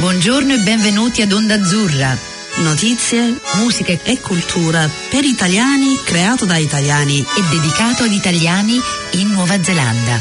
Buongiorno e benvenuti ad Onda Azzurra. Notizie, musica e cultura per italiani, creato da italiani e dedicato ad italiani in Nuova Zelanda.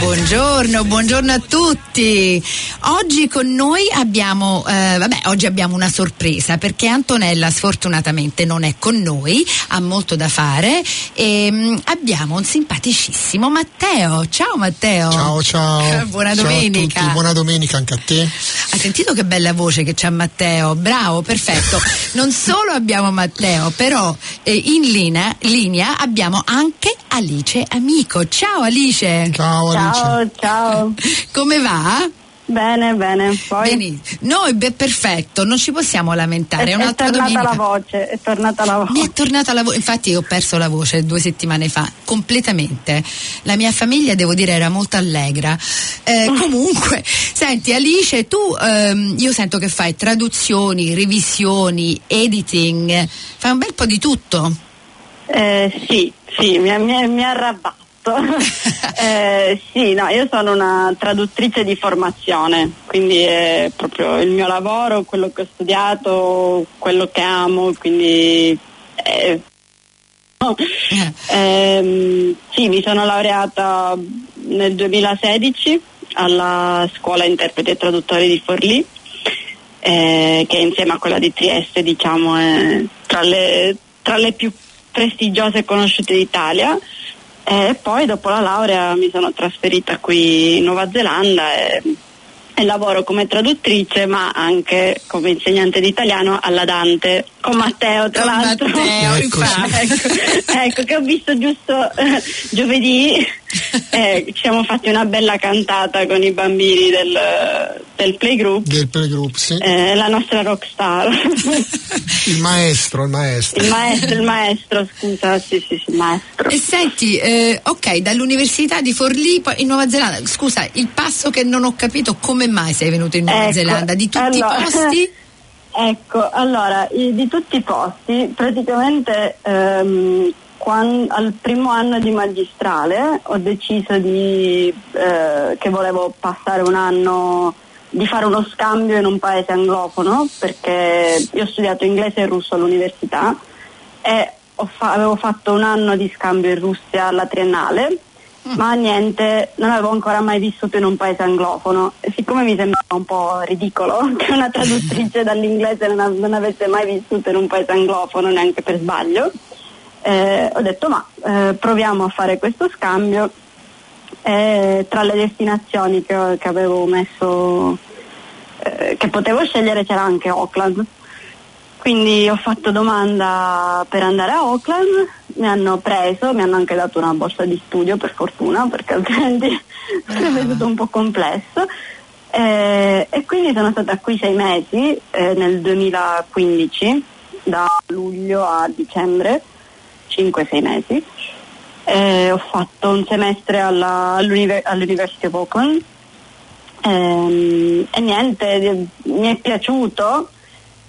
Buongiorno, buongiorno a tutti. Oggi con noi abbiamo, eh, vabbè, oggi abbiamo una sorpresa perché Antonella sfortunatamente non è con noi, ha molto da fare e mh, mm, abbiamo un simpaticissimo Matteo. Ciao Matteo. Ciao, ciao. Buona ciao domenica. Buona domenica anche a te. Hai sentito che bella voce che c'ha Matteo? Bravo, perfetto. non solo abbiamo Matteo, però eh, in linea, linea abbiamo anche Alice Amico. Ciao Alice. Ciao Alice. Ciao, ciao. Come va? Bene, bene. Poi... Bene. Noi, beh, perfetto, non ci possiamo lamentare. È, è, è tornata domenica. la voce, è tornata la voce. Mi è tornata la voce, infatti ho perso la voce due settimane fa, completamente. La mia famiglia, devo dire, era molto allegra. Eh, comunque, senti Alice, tu, ehm, io sento che fai traduzioni, revisioni, editing, fai un bel po' di tutto. Eh, sì, sì, mi, mi, mi arrabatto. eh, sì, no, io sono una traduttrice di formazione, quindi è proprio il mio lavoro, quello che ho studiato, quello che amo, quindi eh, eh, sì, mi sono laureata nel 2016 alla scuola interpreti e traduttori di Forlì, eh, che insieme a quella di Trieste diciamo è tra le, tra le più prestigiose e conosciute d'Italia e poi dopo la laurea mi sono trasferita qui in Nuova Zelanda e, e lavoro come traduttrice ma anche come insegnante di italiano alla Dante con Matteo tra con l'altro. Matteo, ecco, ecco, che ho visto giusto eh, giovedì eh, ci siamo fatti una bella cantata con i bambini del, del playgroup. Del playgroup sì. Eh, la nostra rockstar. Il maestro il maestro. Il maestro il maestro scusa sì sì sì il maestro. E senti eh, ok dall'università di Forlì in Nuova Zelanda scusa il passo che non ho capito come mai sei venuto in Nuova Ecco, Zelanda? Di tutti allora- i posti? Ecco, allora, i- di tutti i posti, praticamente ehm, quan- al primo anno di magistrale ho deciso di, eh, che volevo passare un anno, di fare uno scambio in un paese anglofono, perché io ho studiato inglese e russo all'università e fa- avevo fatto un anno di scambio in Russia alla triennale, ma niente, non avevo ancora mai vissuto in un paese anglofono e siccome mi sembrava un po' ridicolo che una traduttrice dall'inglese non, av- non avesse mai vissuto in un paese anglofono neanche per sbaglio, eh, ho detto ma eh, proviamo a fare questo scambio e tra le destinazioni che, che avevo messo, eh, che potevo scegliere c'era anche Auckland. Quindi ho fatto domanda per andare a Auckland, mi hanno preso, mi hanno anche dato una borsa di studio per fortuna perché altrimenti sarebbe stato un po' complesso. Eh, e quindi sono stata qui sei mesi eh, nel 2015, da luglio a dicembre, 5-6 mesi. Eh, ho fatto un semestre alla, all'univer- all'University of Auckland Ehm, e niente, mi è piaciuto.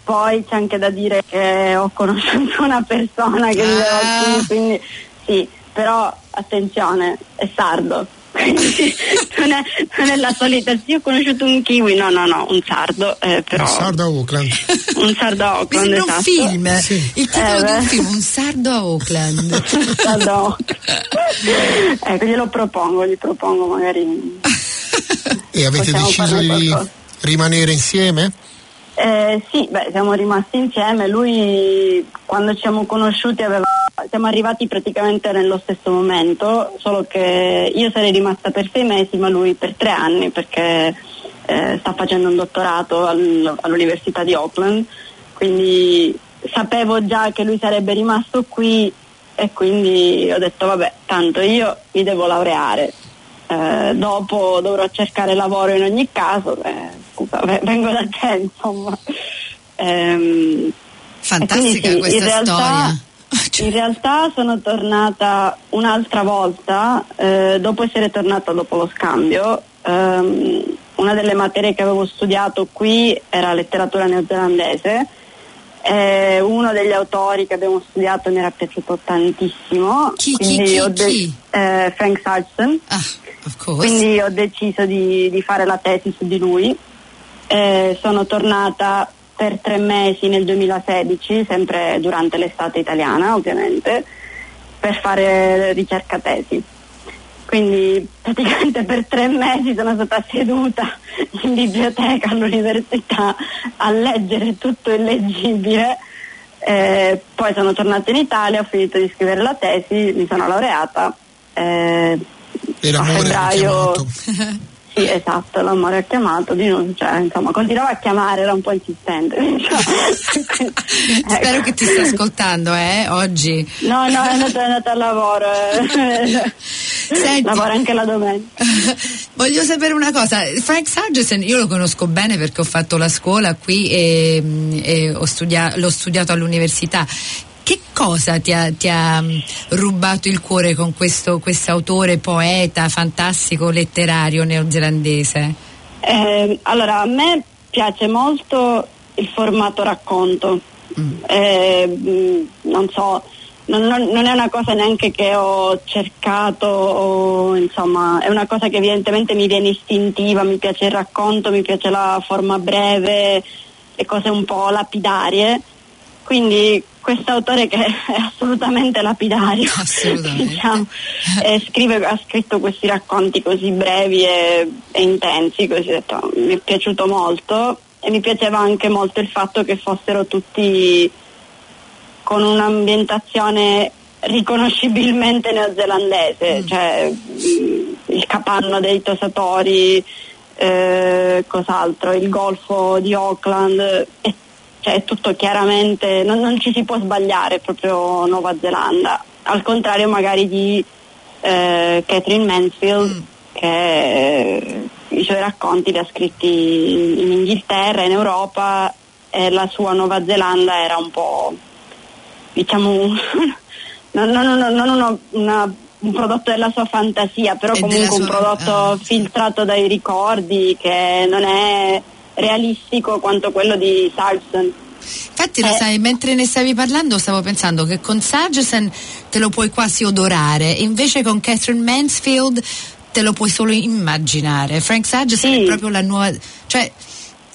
Poi c'è anche da dire che ho conosciuto una persona che viveva Ah. qui, quindi sì, però attenzione, è sardo. Quindi non è, non è la solita, sì ho conosciuto un kiwi, no no no, un sardo, eh, però il sardo a Auckland un sardo a mi Auckland, sembra un esatto. film Sì. il titolo Eh, di un beh. film un sardo a Auckland Sardo. ecco, glielo propongo, gli propongo magari e avete Possiamo deciso di qualcosa. rimanere insieme Eh, sì, beh, siamo rimasti insieme. Lui, quando ci siamo conosciuti, aveva- siamo arrivati praticamente nello stesso momento, solo che io sarei rimasta per sei mesi, ma lui per tre anni, perché eh, sta facendo un dottorato al- all'Università di Auckland. Quindi sapevo già che lui sarebbe rimasto qui e quindi ho detto, vabbè, tanto io mi devo laureare. Eh, dopo dovrò cercare lavoro in ogni caso, eh, scusa, vengo da te insomma. Ehm, fantastica quindi sì, questa in realtà, storia In realtà sono tornata un'altra volta, eh, dopo essere tornata dopo lo scambio, ehm, una delle materie che avevo studiato qui era letteratura neozelandese e uno degli autori che abbiamo studiato mi era piaciuto tantissimo. Chi, chi, quindi chi, ho de- chi? eh, Frank Sargson. ah, Quindi ho deciso di, di fare la tesi su di lui eh, sono tornata per tre mesi nel 2016, sempre durante l'estate italiana ovviamente, per fare ricerca tesi. Quindi praticamente per tre mesi sono stata seduta in biblioteca all'università a leggere tutto il leggibile. Eh, poi sono tornata in Italia, ho finito di scrivere la tesi, mi sono laureata. Eh, E a l'amore ha febbraio. sì, esatto, l'amore ha chiamato, di nuovo, cioè, insomma, continuava a chiamare, era un po' insistente. diciamo. Spero Ecco. che ti stia ascoltando, eh, oggi. No, no, è andata, è andata al lavoro. eh. Senti- Lavora anche la domenica. Voglio sapere una cosa, Frank Sargesen io lo conosco bene perché ho fatto la scuola qui e, e ho studia- l'ho studiato all'università. Che cosa ti ha, ti ha, mm, rubato il cuore con questo autore, poeta, fantastico, letterario neozelandese? Eh, allora, a me piace molto il formato racconto. Eh, mh, non so, non, non- non è una cosa neanche che ho cercato, o, insomma, è una cosa che evidentemente mi viene istintiva, mi piace il racconto, mi piace la forma breve, le cose un po' lapidarie. Quindi quest'autore che è assolutamente lapidario, Assolutamente. diciamo, eh, scrive- ha scritto questi racconti così brevi e, e intensi, così detto, mi è piaciuto molto. E mi piaceva anche molto il fatto che fossero tutti con un'ambientazione riconoscibilmente neozelandese, cioè mh, il capanno dei tosatori, eh, cos'altro, il golfo di Auckland, e, cioè è tutto chiaramente, non, non ci si può sbagliare, proprio Nuova Zelanda, al contrario magari di eh, Catherine Mansfield che eh, i suoi racconti li ha scritti in Inghilterra, in Europa e la sua Nuova Zelanda era un po' diciamo non, non- non- uno- una- un prodotto della sua fantasia, però E comunque un prodotto ah. filtrato dai ricordi che non è realistico quanto quello di Sargson. Infatti, lo Eh. sai, mentre ne stavi parlando, stavo pensando che con Sargesen te lo puoi quasi odorare, invece con Catherine Mansfield te lo puoi solo immaginare. Frank Sargesen Sì. è proprio la nuova. cioè.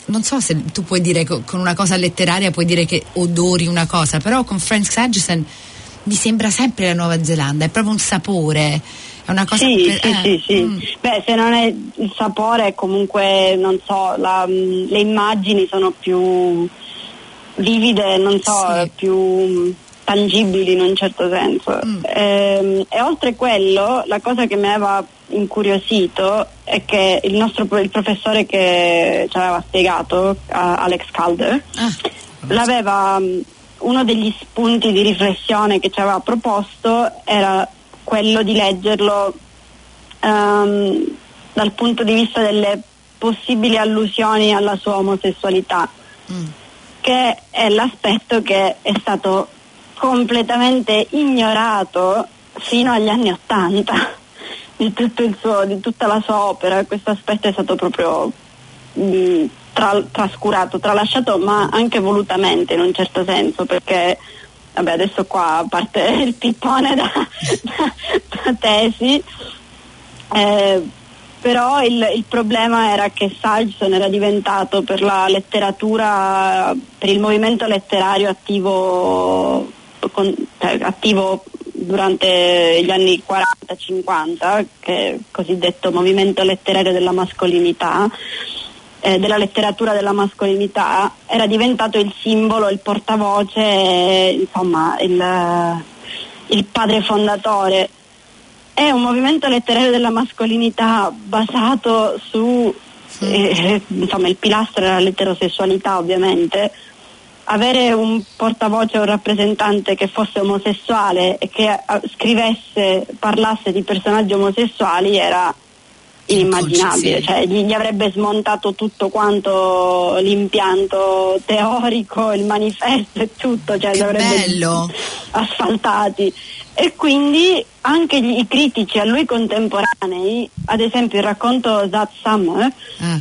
Non so se tu puoi dire co- con una cosa letteraria puoi dire che odori una cosa, però con Frank Sargesen mi sembra sempre la Nuova Zelanda, è proprio un sapore, è una cosa Sì, per- sì, eh, sì, sì. mm. Beh, se non è il sapore, comunque, non so, la- mm, le immagini sono più vivide, non so, Sì. più mm, tangibili in un certo senso. Mm. Ehm, e oltre quello, la cosa che mi aveva incuriosito è che il nostro il professore che ci aveva spiegato, Alex Calder, Ah, l'aveva mh, uno degli spunti di riflessione che ci aveva proposto era quello di leggerlo ehm, dal punto di vista delle possibili allusioni alla sua omosessualità, mm. che è l'aspetto che è stato completamente ignorato fino agli anni Ottanta di, di tutta la sua opera. Questo aspetto è stato proprio mh, tra- trascurato, tralasciato, ma anche volutamente in un certo senso, perché vabbè, adesso qua parte il pippone da, da- da tesi. Eh, però il, il problema era che Sargson era diventato per la letteratura, per il movimento letterario attivo, con- cioè, attivo durante gli anni 40-50, che è il cosiddetto movimento letterario della mascolinità, eh, della letteratura della mascolinità, era diventato il simbolo, il portavoce, eh, insomma il, il padre fondatore. È un movimento letterario della mascolinità basato su eh, insomma il pilastro era l'eterosessualità ovviamente. Avere un portavoce o un rappresentante che fosse omosessuale e che eh, scrivesse parlasse di personaggi omosessuali era inimmaginabile cioè gli, gli avrebbe smontato tutto quanto l'impianto teorico il manifesto e tutto cioè Che li avrebbe bello. asfaltati e quindi anche gli- i critici a lui contemporanei, ad esempio il racconto That Summer, Ah.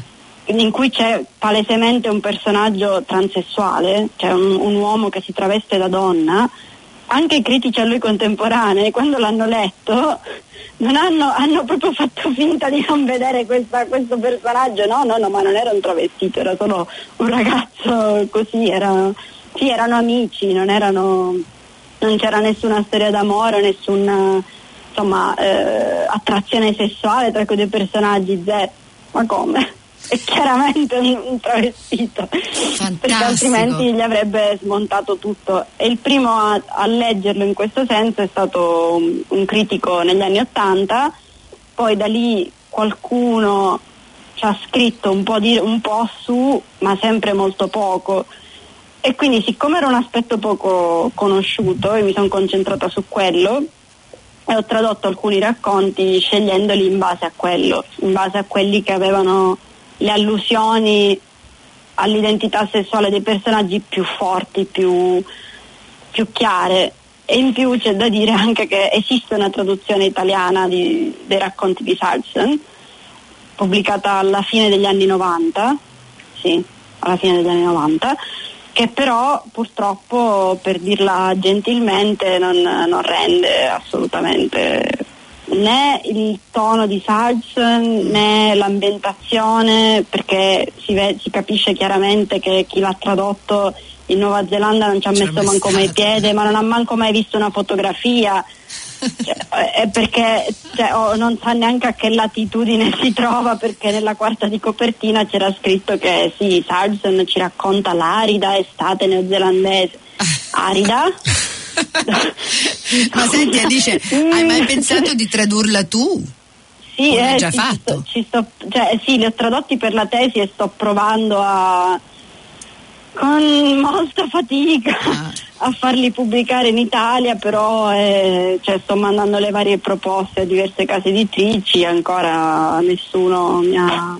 in cui c'è palesemente un personaggio transessuale, cioè un, un uomo che si traveste da donna, anche critici a lui contemporanei, quando l'hanno letto, non hanno, hanno proprio fatto finta di non vedere questa, questo personaggio. No, no, no, ma non era un travestito, era solo un ragazzo così, era, sì, erano amici, non, erano, non c'era nessuna storia d'amore, nessuna insomma, eh, attrazione sessuale tra quei due personaggi, zero. Ma come? È chiaramente un, un travestito, perché altrimenti gli avrebbe smontato tutto. E il primo a, a leggerlo in questo senso è stato un, un critico negli anni Ottanta, poi da lì qualcuno ci ha scritto un po', di, un po' su, ma sempre molto poco. E quindi siccome era un aspetto poco conosciuto, io mi sono concentrata su quello e ho tradotto alcuni racconti scegliendoli in base a quello, in base a quelli che avevano le allusioni all'identità sessuale dei personaggi più forti, più, più chiare. E in più c'è da dire anche che esiste una traduzione italiana di, dei racconti di Salson, pubblicata alla fine degli anni 90, sì, alla fine degli anni 90, che però purtroppo, per dirla gentilmente, non, non rende assolutamente né il tono di Sargent né l'ambientazione perché si, ve- si, capisce chiaramente che chi l'ha tradotto in Nuova Zelanda non ci ha messo manco mai piede ma non ha manco mai visto una fotografia. Cioè, è perché cioè, oh, non sa neanche a che latitudine si trova perché nella quarta di copertina c'era scritto che sì, Sargent ci racconta l'arida estate neozelandese. Arida Ma senti Alice, hai mai pensato di tradurla tu? Sì, eh, già ci fatto. Sto, ci sto, cioè, sì, li ho tradotti per la tesi e sto provando a con molta fatica ah. a farli pubblicare in Italia, però eh, cioè, sto mandando le varie proposte a diverse case editrici, ancora nessuno mi ha,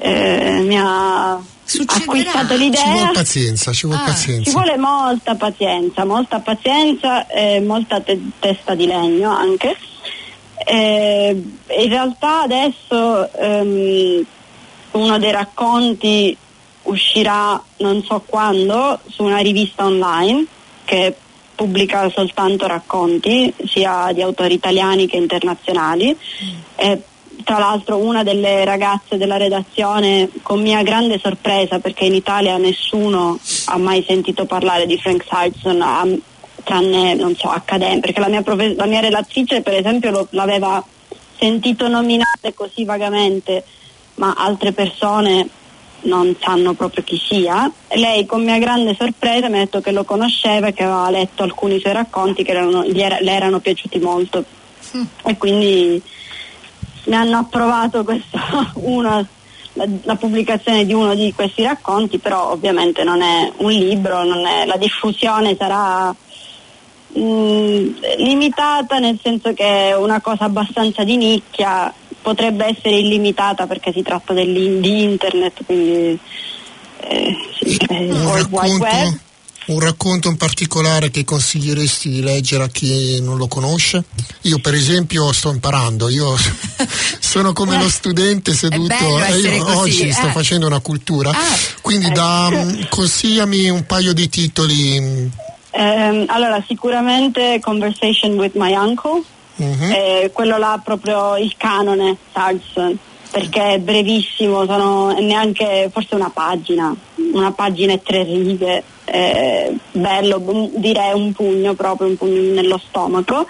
eh, mi ha Succederà. acquistato l'idea. Ci vuole pazienza, ci vuole Ah, pazienza. Ci vuole molta pazienza, molta pazienza e molta te- testa di legno anche. Eh, in realtà adesso ehm, uno dei racconti uscirà non so quando su una rivista online che pubblica soltanto racconti sia di autori italiani che internazionali. Eh, tra l'altro una delle ragazze della redazione con mia grande sorpresa perché in Italia nessuno ha mai sentito parlare di Frank Sargson a- tranne non so accademici perché la mia, profe- la mia relatrice per esempio lo- l'aveva sentito nominare così vagamente ma altre persone non sanno proprio chi sia. Lei con mia grande sorpresa mi ha detto che lo conosceva e che aveva letto alcuni suoi racconti che erano- era- le erano piaciuti molto e quindi mi hanno approvato uno, la, la pubblicazione di uno di questi racconti, però ovviamente non è un libro, non è- la diffusione sarà mh, limitata nel senso che è una cosa abbastanza di nicchia, potrebbe essere illimitata perché si tratta di internet, quindi eh, sì, è il World Wide Web. Un racconto in particolare che consiglieresti di leggere a chi non lo conosce? Io per esempio sto imparando, io sono come lo studente seduto e essere io così, oggi sto eh. facendo una cultura, Ah, quindi da, mh, consigliami un paio di titoli. Ehm, allora, sicuramente Conversation with My Uncle, mhm. eh, quello là proprio il canone Sargson, perché è brevissimo, sono neanche forse una pagina, una pagina e tre righe, eh, bello, un- direi un pugno proprio, un pugno nello stomaco.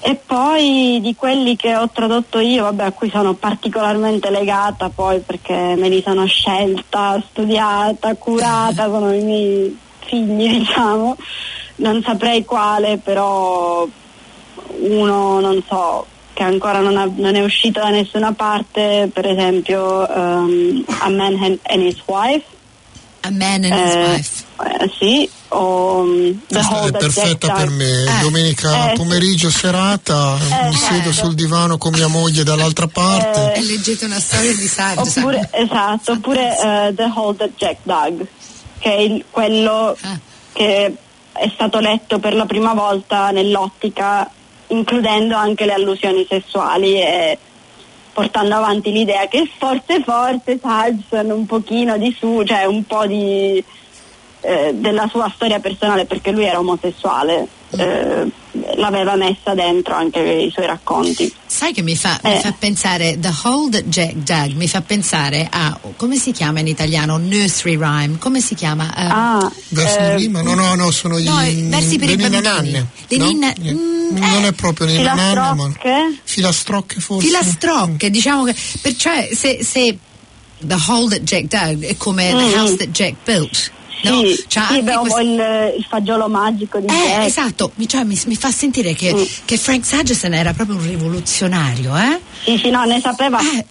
E poi di quelli che ho tradotto io, vabbè, a cui sono particolarmente legata poi perché me li sono scelta, studiata, curata, sono i miei figli, diciamo. Non saprei quale, però uno, non so, che ancora non, ha- non è uscito da nessuna parte, per esempio um, A Man and His Wife. A man and his eh, wife. Eh, sì, o um, The Questa è perfetta per me. Eh. Domenica Eh, sì. pomeriggio, serata, Eh, mi siedo certo. sul divano con mia moglie dall'altra parte. E leggete una storia di Sargent. Oppure, esatto, oppure eh, The Hole That Jack Dug, che è il- quello Ah. che è stato letto per la prima volta nell'ottica, includendo anche le allusioni sessuali e portando avanti l'idea che forse forse Sargent un pochino di su, cioè un po' di eh, della sua storia personale perché lui era omosessuale eh, l'aveva messa dentro anche i suoi racconti. Sai che mi fa, eh. mi fa, pensare, The Hold Jack Doug mi fa pensare a, come si chiama in italiano? Nursery Rhyme, come si chiama? Uh, ah, versi eh, rima? No, no, no, sono no, i versi per i bambini. Nanne. Le no? ninna, mm, non è proprio le nanne, ma filastrocche forse. Filastrocche, diciamo che, perciò se, se The Hole That Jack Dug è come mm. The House That Jack Built No? Sì, cioè, sì beh, quest... il, il, fagiolo magico di eh. Esatto, mi, cioè, mi, mi, fa sentire che, mm. che Frank Sagerson era proprio un rivoluzionario, eh? Sì, sì, no, ne sapeva. Eh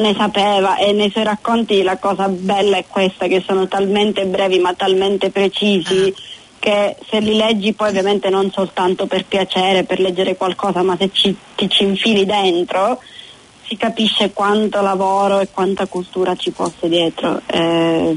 ne sapeva e nei suoi racconti la cosa bella è questa che sono talmente brevi ma talmente precisi ah. che se li leggi poi ovviamente non soltanto per piacere, per leggere qualcosa ma se ci, ti ci infili dentro si capisce quanto lavoro e quanta cultura ci fosse dietro. Eh,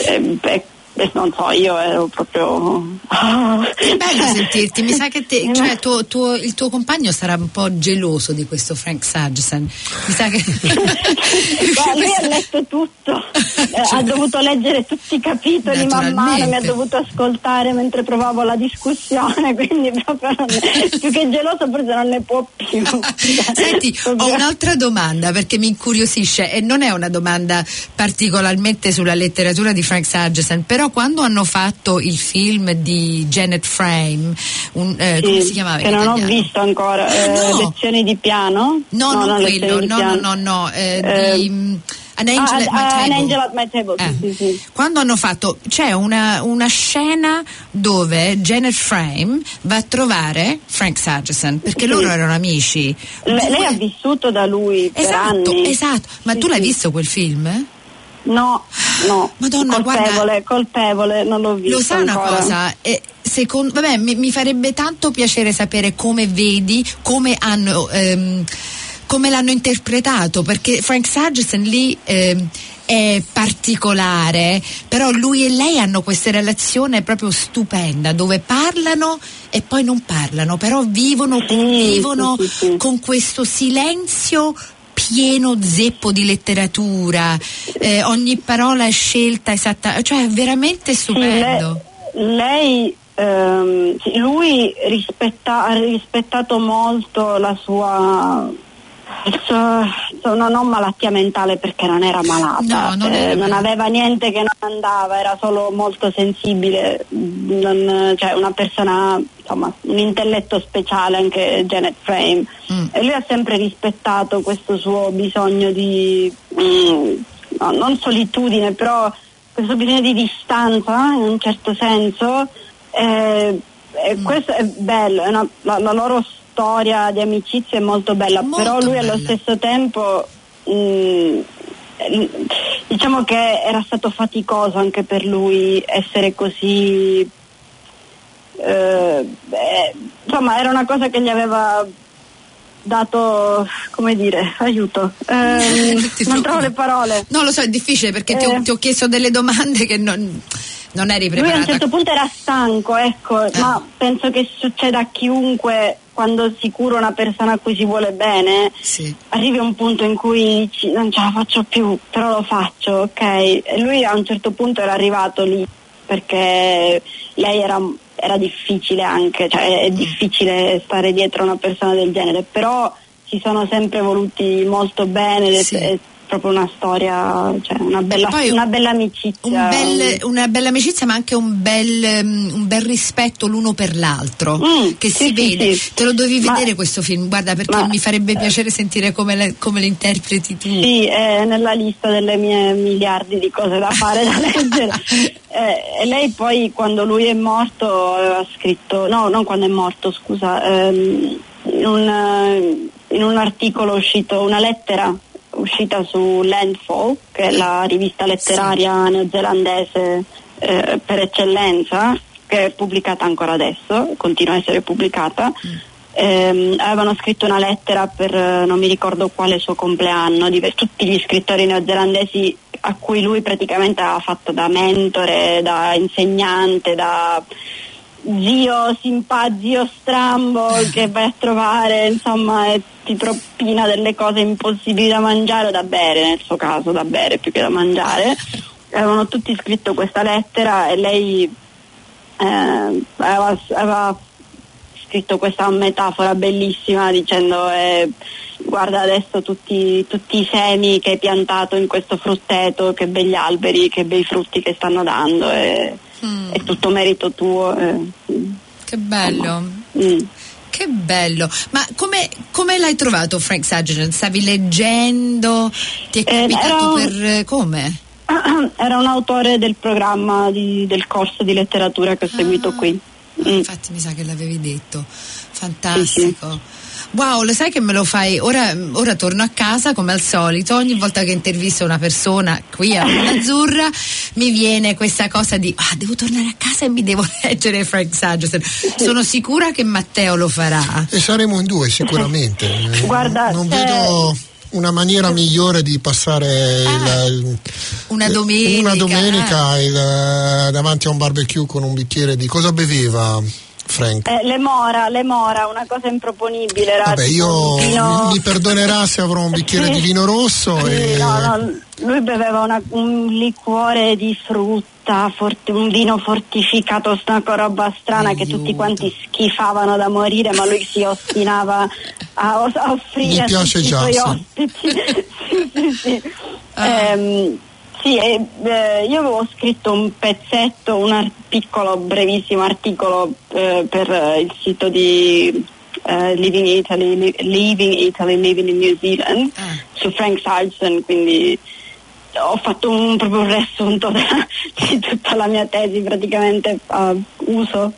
eh, eh, non so, io ero proprio. Bello sentirti, mi sa che te, cioè, tuo, tuo, il tuo compagno sarà un po' geloso di questo Frank Sagerson. Mi sa che. Beh, lui ha letto tutto, eh, cioè... ha dovuto leggere tutti i capitoli man mano, mi ha dovuto ascoltare mentre provavo la discussione, quindi proprio non più che geloso forse non ne può più. Senti, ho un'altra domanda perché mi incuriosisce e non è una domanda particolarmente sulla letteratura di Frank Sagerson, però però quando hanno fatto il film di Janet Frame, un, eh, sì, come si chiamava? Che non ho visto ancora, eh, no. lezioni di piano? No, no non quello, no, no, no, no, eh, eh, di, mm, An Angel, ah, at, my An Angel at My Table. Eh. Sì, sì. Quando hanno fatto, c'è una, una, scena dove Janet Frame va a trovare Frank Sagerson perché loro erano amici. Le, lei ha vissuto da lui esatto, per anni. Esatto, ma tu l'hai visto quel film? No, no. Madonna, colpevole, guarda, colpevole, non l'ho visto. Lo sa ancora. una cosa? Eh, secondo, vabbè, mi, mi, farebbe tanto piacere sapere come vedi, come hanno. Ehm, come l'hanno interpretato perché Frank Sagerson lì ehm, è particolare, però lui e lei hanno questa relazione proprio stupenda dove parlano e poi non parlano, però vivono, sì, convivono sì, sì, con questo silenzio pieno zeppo di letteratura, eh, ogni parola scelta esatta, cioè è veramente stupendo. Lei, lei ehm, lui rispetta, ha rispettato molto la sua non ho malattia mentale perché non era malata, no, non, eh, non, aveva niente che non andava, era solo molto sensibile, non, cioè una persona, insomma, un intelletto speciale anche Janet Frame. Mm. E lui ha sempre rispettato questo suo bisogno di, mm, no, non solitudine, però questo bisogno di distanza in un certo senso. Eh, e mm. questo è bello, è una, la, la loro storia di amicizia è molto bella, molto però lui bella. allo stesso tempo mh, mm, diciamo che era stato faticoso anche per lui essere così eh, beh, insomma era una cosa che gli aveva dato come dire aiuto eh, non trovo le parole no lo so è difficile perché eh. ti, ho, eh. ti, ho, chiesto delle domande che non, non eri preparata lui a un certo punto era stanco ecco eh. ma penso che succeda a chiunque quando si cura una persona a cui si vuole bene, sì. arrivi a un punto in cui non ce la faccio più, però lo faccio, ok? E lui a un certo punto era arrivato lì perché lei era, era difficile anche, cioè è mm. difficile stare dietro una persona del genere, però si sono sempre voluti molto bene sì. e proprio una storia, cioè una, bella, una bella amicizia. Un bel, una bella amicizia ma anche un bel, um, un bel rispetto l'uno per l'altro mm, che sì, si vede. Sì. Te lo devi ma, vedere questo film, guarda perché ma, mi farebbe piacere sentire come le, come le, interpreti tu. Sì, è nella lista delle mie miliardi di cose da fare, da leggere. eh, e lei poi quando lui è morto aveva scritto, no, non quando è morto, scusa, ehm, in, un, in un articolo uscito, una lettera uscita su Landfall, che è la rivista letteraria sì. neozelandese eh, per eccellenza, che è pubblicata ancora adesso, continua a essere pubblicata. Mm. Eh, avevano scritto una lettera per non mi ricordo quale suo compleanno di tutti gli scrittori neozelandesi a cui lui praticamente aveva fatto da mentore, da insegnante, da zio simpatico strambo che vai a trovare insomma e ti propina delle cose impossibili da mangiare o da bere nel suo caso da bere più che da mangiare. Avevano tutti scritto questa lettera e lei eh, aveva, aveva, scritto questa metafora bellissima dicendo eh, guarda adesso tutti, tutti, i semi che hai piantato in questo frutteto, che begli alberi, che bei frutti che stanno dando, è, mm. è tutto merito tuo. Eh. Che bello. Mm. Che bello, ma come, come, l'hai trovato Frank Sageman? Stavi leggendo? Ti è eh, capitato eh, per... come? Era un autore del programma di, del corso di letteratura che ho ah, seguito qui. Mm. Infatti mi sa che l'avevi detto. Fantastico. Sì, sì. Wow, lo sai che me lo fai? Ora, ora, torno a casa come al solito, ogni volta che intervisto una persona qui a Azzurra mi viene questa cosa di ah, devo tornare a casa e mi devo leggere Frank Sagerson. Sono sicura che Matteo lo farà. E saremo in due sicuramente. Guarda, non vedo una maniera migliore di passare ah, il, una domenica, una domenica eh. il, davanti a un barbecue con un bicchiere di cosa beveva Frank? Eh, le mora, le mora, una cosa improponibile. Vabbè, io vino... mi perdonerà se avrò un bicchiere sì. di vino rosso. Sì, e... no, no, lui beveva una, un liquore di frutta, forti, un vino fortificato, una roba strana Aiuto. che tutti quanti schifavano da morire, ma lui si ostinava a, a offrire mi piace a tutti già, i suoi sì. ospiti. sì, sì, ah. ehm, sì, eh, io avevo scritto un pezzetto, un piccolo, brevissimo articolo eh, per eh, il sito di uh, Living Italy, li- Leaving Italy, Living in New Zealand ah. su Frank Sargent, quindi ho fatto un, proprio un riassunto di tutta la mia tesi praticamente a uso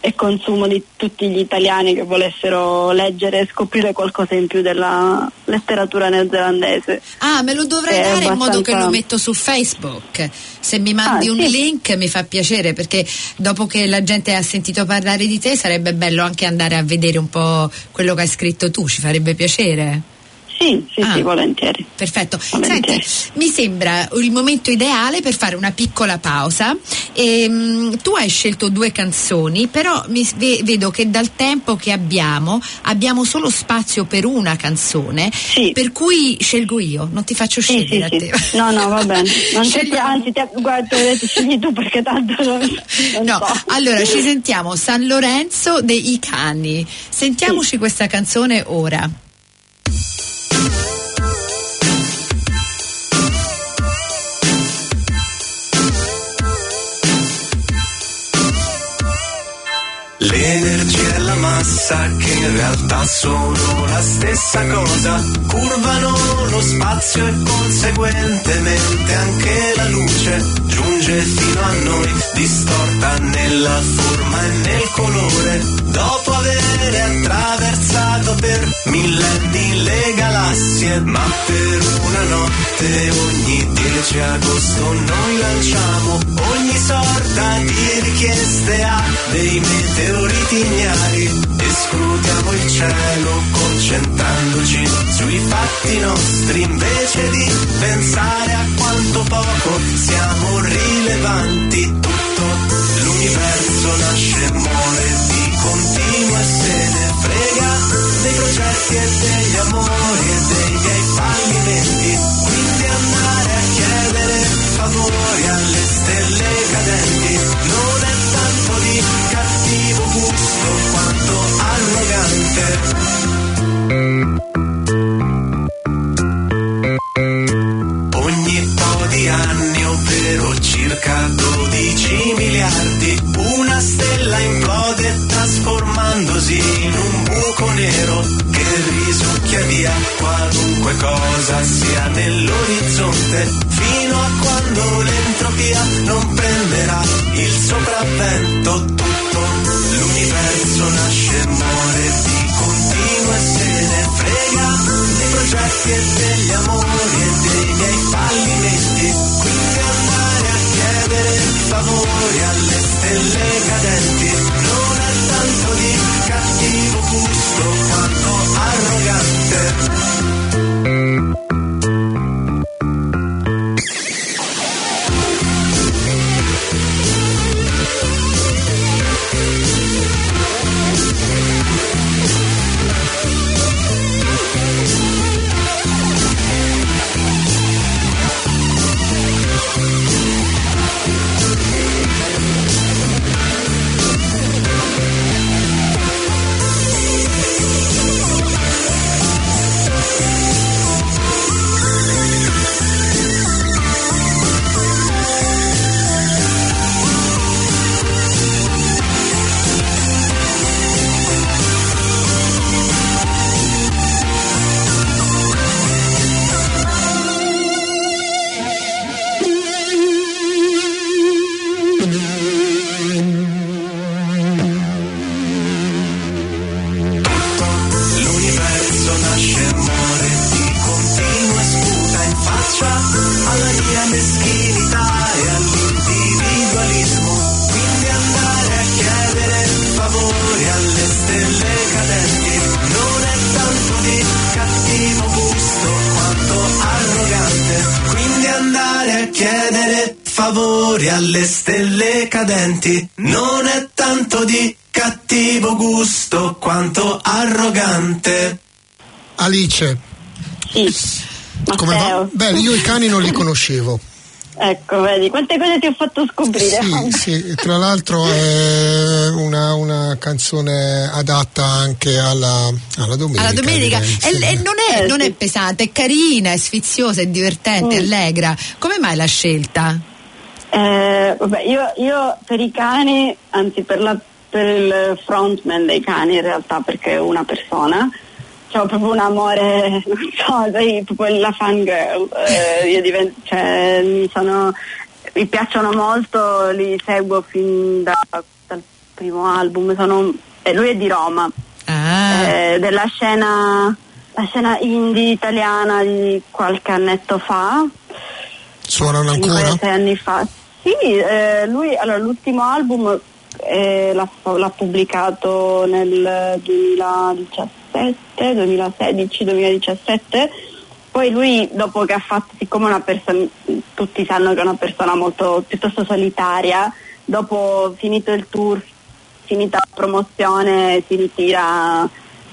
e consumo di tutti gli italiani che volessero leggere e scoprire qualcosa in più della letteratura neozelandese. Ah, me lo dovrei dare abbastanza... in modo che lo metto su Facebook. Se mi mandi ah, un sì. link mi fa piacere perché dopo che la gente ha sentito parlare di te sarebbe bello anche andare a vedere un po' quello che hai scritto tu, ci farebbe piacere. Sì, sì, ah, sì, volentieri. Perfetto. Volentieri. Senti, mi sembra il momento ideale per fare una piccola pausa. E, um, tu hai scelto due canzoni, però mi, vedo che dal tempo che abbiamo abbiamo solo spazio per una canzone, sì. per cui scelgo io, non ti faccio scegliere sì, sì, a te. No, no, va bene. Non anzi, ti, guarda, scegli tu perché tanto non, non No, so. allora ci sentiamo San Lorenzo dei Cani. Sentiamoci questa canzone ora. L'energia e la massa che in realtà sono la stessa cosa, curvano lo spazio e conseguentemente anche la luce giunge fino a noi, distorta nella forma e nel colore, dopo aver attraversato per millenni le galassie, ma per una notte ogni 10 agosto noi lanciamo ogni sorta di richieste a dei meteoriti ignari e scrutiamo il cielo concentrandoci sui fatti nostri invece di pensare a quanto poco siamo rilevanti. Tutto l'universo nasce e muore di continuo e se ne frega dei progetti e degli amori stelle cadenti non è tanto di cattivo gusto quanto arrogante. Alice, Sì. come va? Beh, io i cani non li conoscevo. Ecco, vedi, quante cose ti ho fatto scoprire. Sì, sì, tra l'altro è una, una canzone adatta anche alla, alla domenica. alla domenica e, sì. e non, è, Eh, non sì. è pesante, è carina, è sfiziosa, è divertente, Mm. allegra. Come mai la scelta? Eh, vabbè, io, io per i cani, anzi per, la- per il frontman dei cani in realtà, perché è una persona, ho proprio un amore, non so, sai, proprio la fangirl. Eh, io divento, cioè, mi, sono, mi piacciono molto, li seguo fin da- dal primo album. Sono, e lui è di Roma, Ah, eh, della scena, la scena indie italiana di qualche annetto fa. Suonano ancora? 5-6 anni fa. Sì, eh, lui, allora, l'ultimo album eh, l'ha, l'ha pubblicato nel 2017, 2016, 2017. Poi lui, dopo che ha fatto, siccome una persona, tutti sanno che è una persona molto piuttosto solitaria, dopo finito il tour, finita la promozione, si ritira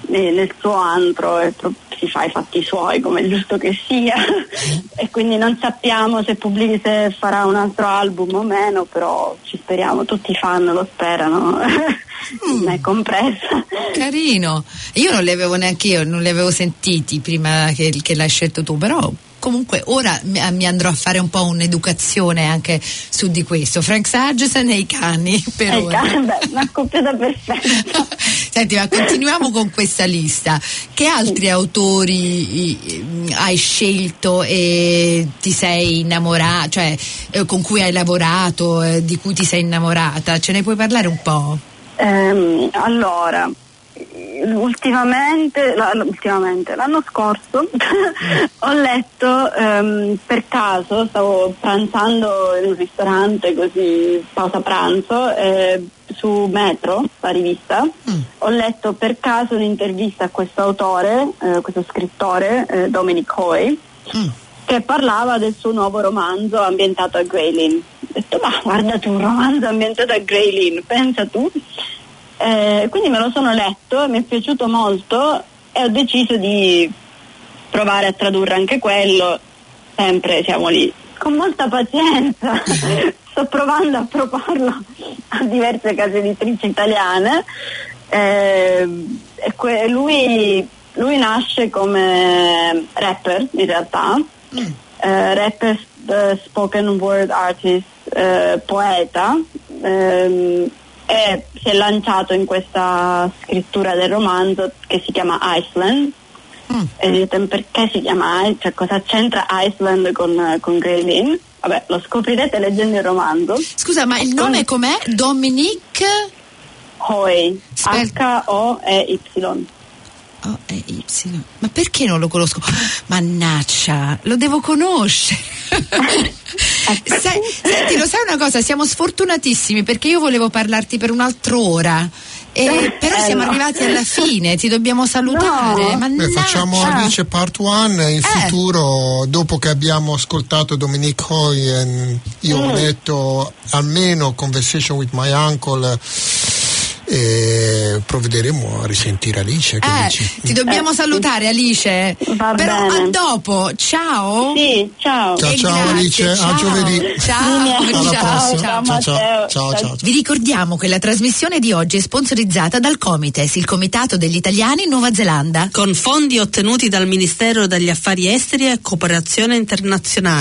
nel suo antro e si fa i fatti suoi come è giusto che sia. E quindi non sappiamo se, pubblichi, se farà un altro album o meno però ci speriamo, tutti i fan lo sperano. Me compresa carino. Io non li avevo neanche io, non li avevo sentiti prima che, che l'hai scelto tu, però comunque ora mi, mi andrò a fare un po' un'educazione anche su di questo. Frank Sagerson e i cani per Eh, ora. ca- beh, una scoppiata perfetta Senti, ma continuiamo con questa lista. Che altri autori i- hai scelto e ti sei innamorata, cioè eh, con cui hai lavorato, eh, di cui ti sei innamorata? Ce ne puoi parlare un po'? Ehm, allora, ultimamente, la- ultimamente, l'anno scorso ho letto ehm, per caso, stavo pranzando in un ristorante così, pausa pranzo, eh, su Metro, la rivista, ho letto per caso un'intervista a questo autore, eh, questo scrittore, eh, Dominic Hoy, che parlava del suo nuovo romanzo ambientato a Greylin. Ho detto, ma guarda tu, un romanzo ambientato a Greylin, pensa tu. Eh, quindi me lo sono letto, mi è piaciuto molto e ho deciso di provare a tradurre anche quello. Sempre siamo lì, con molta pazienza. Sto provando a proporlo a diverse case editrici italiane. Eh, e que- lui, lui nasce come rapper in realtà, eh, rapper, eh, spoken word artist, eh, poeta ehm, e si è lanciato in questa scrittura del romanzo che si chiama Iceland. E dite perché si chiama Iceland? Cioè cosa c'entra Iceland con, con Greylin? Vabbè, lo scoprirete leggendo il romanzo. Scusa, ma il nome com'è? Dominique Hoy, H-O-E-Y. O e Y. Ma perché non lo conosco? Mannaccia, lo devo conoscere. Se- senti, lo sai una cosa? Siamo sfortunatissimi perché io volevo parlarti per un'altra ora. E, però Eh, siamo no. arrivati alla fine, ti dobbiamo salutare. No. Beh, facciamo Alice Part 1 in Eh. futuro, dopo che abbiamo ascoltato Dominique Hoy, e io Mm. ho letto almeno Conversation with My Uncle e provvederemo a risentire Alice. Che Eh, dici? ti dobbiamo Eh, salutare Alice. Va però bene. a dopo, ciao. Sì, ciao. Ciao, ciao Alice, a ciao. giovedì. Ciao, ciao, ciao. ciao, ciao, ciao, ciao. Vi ricordiamo che la trasmissione di oggi è sponsorizzata dal Comites, il Comitato degli Italiani in Nuova Zelanda. Con fondi ottenuti dal Ministero degli Affari Esteri e Cooperazione Internazionale.